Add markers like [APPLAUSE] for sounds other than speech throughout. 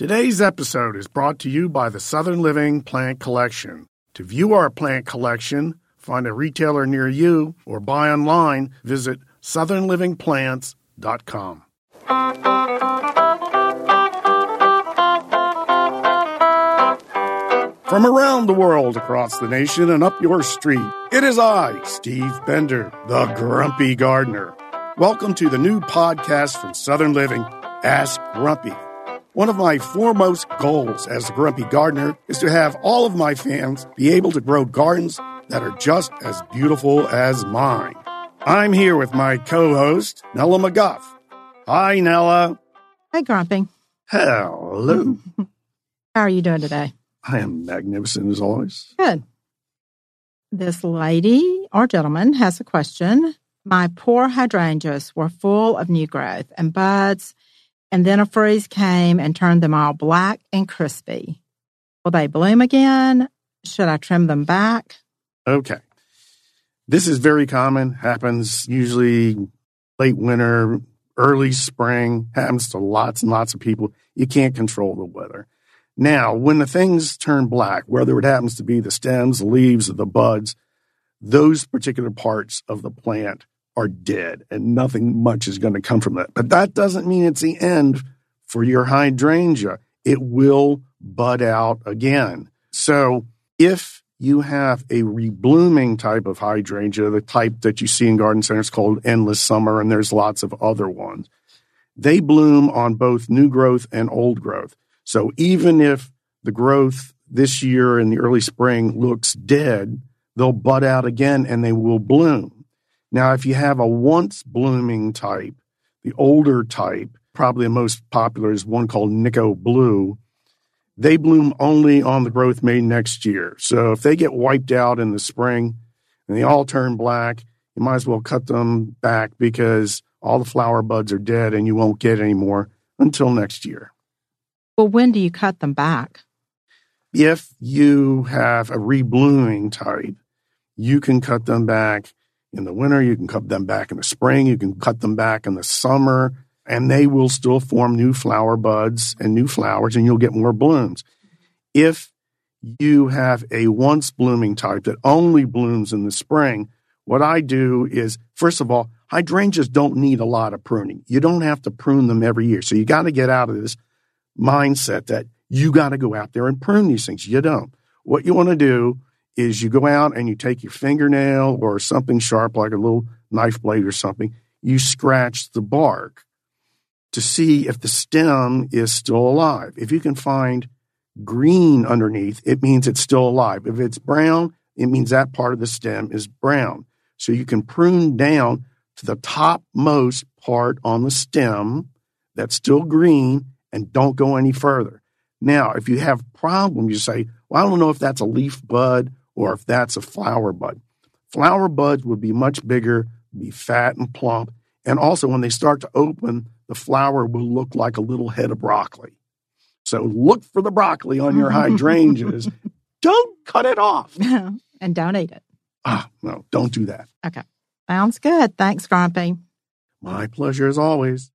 Today's episode is brought to you by the Southern Living Plant Collection. To view our plant collection, find a retailer near you, or buy online, visit southernlivingplants.com. From around the world, across the nation, and up your street, it is I, Steve Bender, the Grumpy Gardener. Welcome to the new podcast from Southern Living, Ask Grumpy. One of my foremost goals as a Grumpy Gardener is to have all of my fans be able to grow gardens that are just as beautiful as mine. I'm here with my co host, Nellah McGough. Hi, Nellah. Hi, Grumpy. Hello. [LAUGHS] How are you doing today? I am magnificent as always. Good. This lady or gentleman has a question. My poor hydrangeas were full of new growth and buds, and then a freeze came and turned them all black and crispy. Will they bloom again? Should I trim them back? Okay. This is very common, happens usually late winter, early spring, happens to lots and lots of people. You can't control the weather. Now, when the things turn black, whether it happens to be the stems, the leaves, or the buds, those particular parts of the plant are dead and nothing much is going to come from that. But that doesn't mean it's the end for your hydrangea. It will bud out again. So if you have a reblooming type of hydrangea, the type that you see in garden centers called endless summer, and there's lots of other ones, they bloom on both new growth and old growth. So even if the growth this year in the early spring looks dead, they'll bud out again and they will bloom. Now, if you have a once blooming type, the older type, probably the most popular is one called Nikko Blue. They bloom only on the growth made next year. So if they get wiped out in the spring and they all turn black, you might as well cut them back because all the flower buds are dead and you won't get any more until next year. Well, when do you cut them back? If you have a reblooming type, you can cut them back in the winter, you can cut them back in the spring, you can cut them back in the summer, and they will still form new flower buds and new flowers, and you'll get more blooms. If you have a once blooming type that only blooms in the spring, what I do is, first of all, hydrangeas don't need a lot of pruning. You don't have to prune them every year. So you got to get out of this mindset that you got to go out there and prune these things. You don't. What you want to do is you go out and you take your fingernail or something sharp like a little knife blade or something, you scratch the bark to see if the stem is still alive. If you can find green underneath, it means it's still alive. If it's brown, it means that part of the stem is brown. So you can prune down to the topmost part on the stem that's still green and don't go any further. Now, if you have problems, you say, well, I don't know if that's a leaf bud or if that's a flower bud. Flower buds would be much bigger, be fat and plump. And also, when they start to open, the flower will look like a little head of broccoli. So look for the broccoli on your [LAUGHS] hydrangeas. don't cut it off. [LAUGHS] and don't eat it. Ah, no, don't do that. Okay. Sounds good. Thanks, Grumpy. My pleasure as always.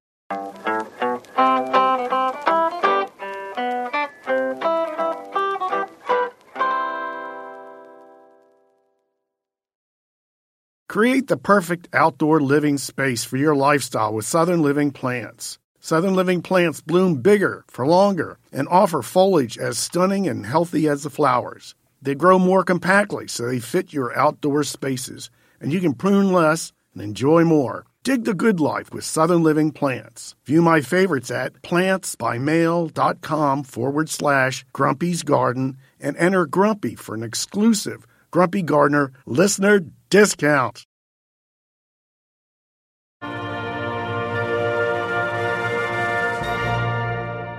Create the perfect outdoor living space for your lifestyle with Southern Living plants. Southern Living plants bloom bigger for longer and offer foliage as stunning and healthy as the flowers. They grow more compactly so they fit your outdoor spaces, and you can prune less and enjoy more. Dig the good life with Southern Living plants. View my favorites at plantsbymail.com forward slash Grumpy's Garden and enter Grumpy for an exclusive Grumpy Gardener listener discount.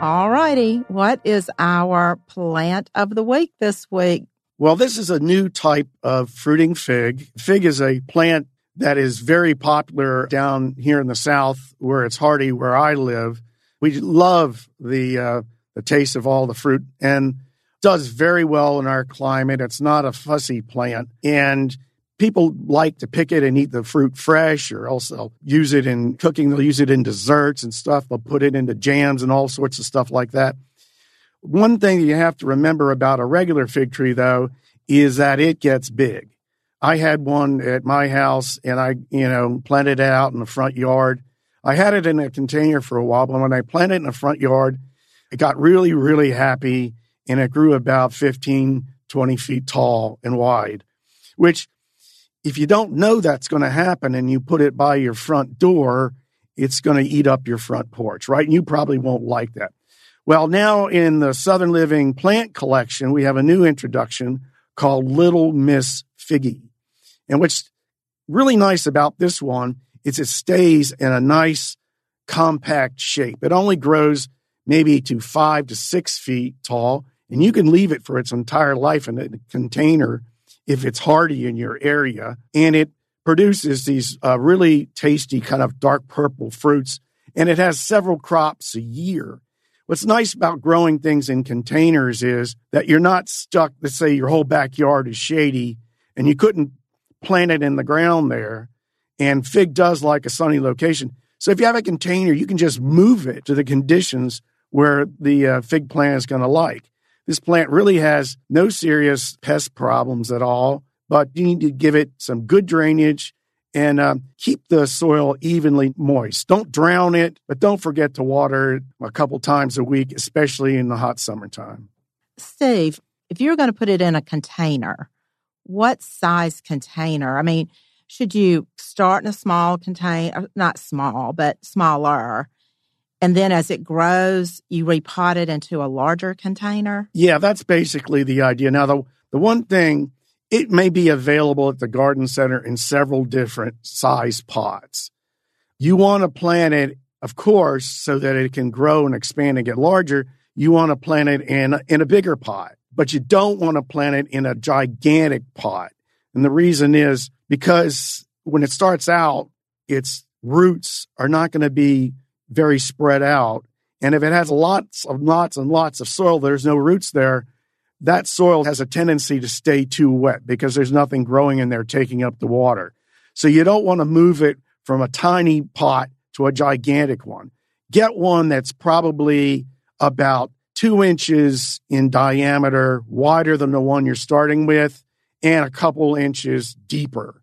All righty. What is our plant of the week this week? Well, this is a new type of fruiting fig. Fig is a plant that is very popular down here in the South where it's hardy, where I live. We love the, uh, the taste of all the fruit and does very well in our climate. It's not a fussy plant and people like to pick it and eat the fruit fresh or also use it in cooking. They'll use it in desserts and stuff. They'll put it into jams and all sorts of stuff like that. One thing you have to remember about a regular fig tree, though, is that it gets big. I had one at my house and I, you know, planted it out in the front yard. I had it in a container for a while, but when I planted it in the front yard, it got really, really happy and it grew about 15, 20 feet tall and wide, which if you don't know that's going to happen and you put it by your front door, it's going to eat up your front porch, right? And you probably won't like that. Well, now in the Southern Living plant collection, we have a new introduction called Little Miss Figgy. And what's really nice about this one is it stays in a nice compact shape. It only grows maybe to five to six feet tall, and you can leave it for its entire life in a container if it's hardy in your area. And it produces these uh, really tasty kind of dark purple fruits, and it has several crops a year. What's nice about growing things in containers is that you're not stuck, let's say your whole backyard is shady and you couldn't plant it in the ground there. And fig does like a sunny location. So if you have a container, you can just move it to the conditions where the uh, fig plant is going to like. This plant really has no serious pest problems at all, but you need to give it some good drainage and um, keep the soil evenly moist. Don't drown it, but don't forget to water it a couple times a week, especially in the hot summertime. Steve, if you're going to put it in a container, what size container? I mean, should you start in a small container, uh, not small, but smaller? And then as it grows, you repot it into a larger container? Yeah, that's basically the idea. Now, the, the one thing it may be available at the garden center in several different size pots. You want to plant it, of course, so that it can grow and expand and get larger. You want to plant it in, in a bigger pot, but you don't want to plant it in a gigantic pot. And the reason is because when it starts out, its roots are not going to be very spread out. And if it has lots of lots and lots of soil, there's no roots there, that soil has a tendency to stay too wet because there's nothing growing in there taking up the water. So you don't want to move it from a tiny pot to a gigantic one. Get one that's probably about two inches in diameter, wider than the one you're starting with, and a couple inches deeper.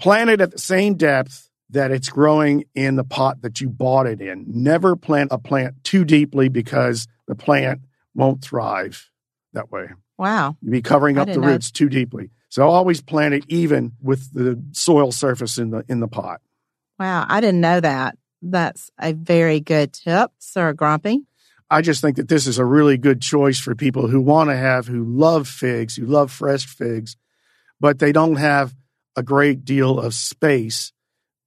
Plant it at the same depth that it's growing in the pot that you bought it in. Never plant a plant too deeply because the plant won't thrive that way. Wow. You'd be covering up the know. roots too deeply. So always plant it even with the soil surface in the in the pot. Wow, I didn't know that. That's a very good tip, Sir Grumpy. I just think that this is a really good choice for people who want to have, who love figs, who love fresh figs, but they don't have a great deal of space.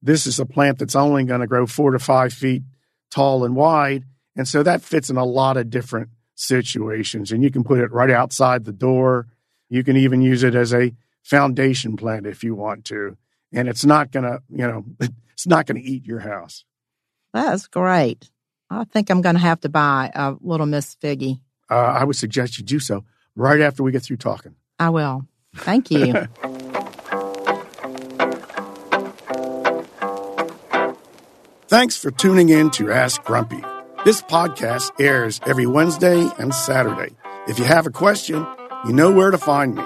This is a plant that's only going to grow four to five feet tall and wide. And so that fits in a lot of different situations. And you can put it right outside the door. You can even use it as a foundation plant if you want to. And it's not going to, you know, [LAUGHS] it's not going to eat your house. That's great. I think I'm going to have to buy a little Miss Figgy. Uh, I would suggest you do so right after we get through talking. I will. Thank you. [LAUGHS] Thanks for tuning in to Ask Grumpy. This podcast airs every Wednesday and Saturday. If you have a question, you know where to find me.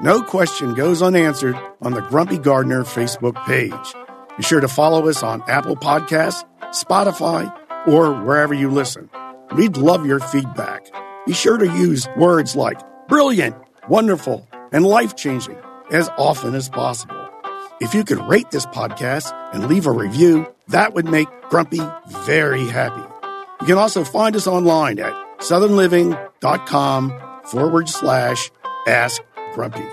No question goes unanswered on the Grumpy Gardener Facebook page. Be sure to follow us on Apple Podcasts, Spotify, or wherever you listen. We'd love your feedback. Be sure to use words like brilliant, wonderful, and life changing as often as possible. If you could rate this podcast and leave a review, that would make Grumpy very happy. You can also find us online at southernliving.com forward slash ask grumpy.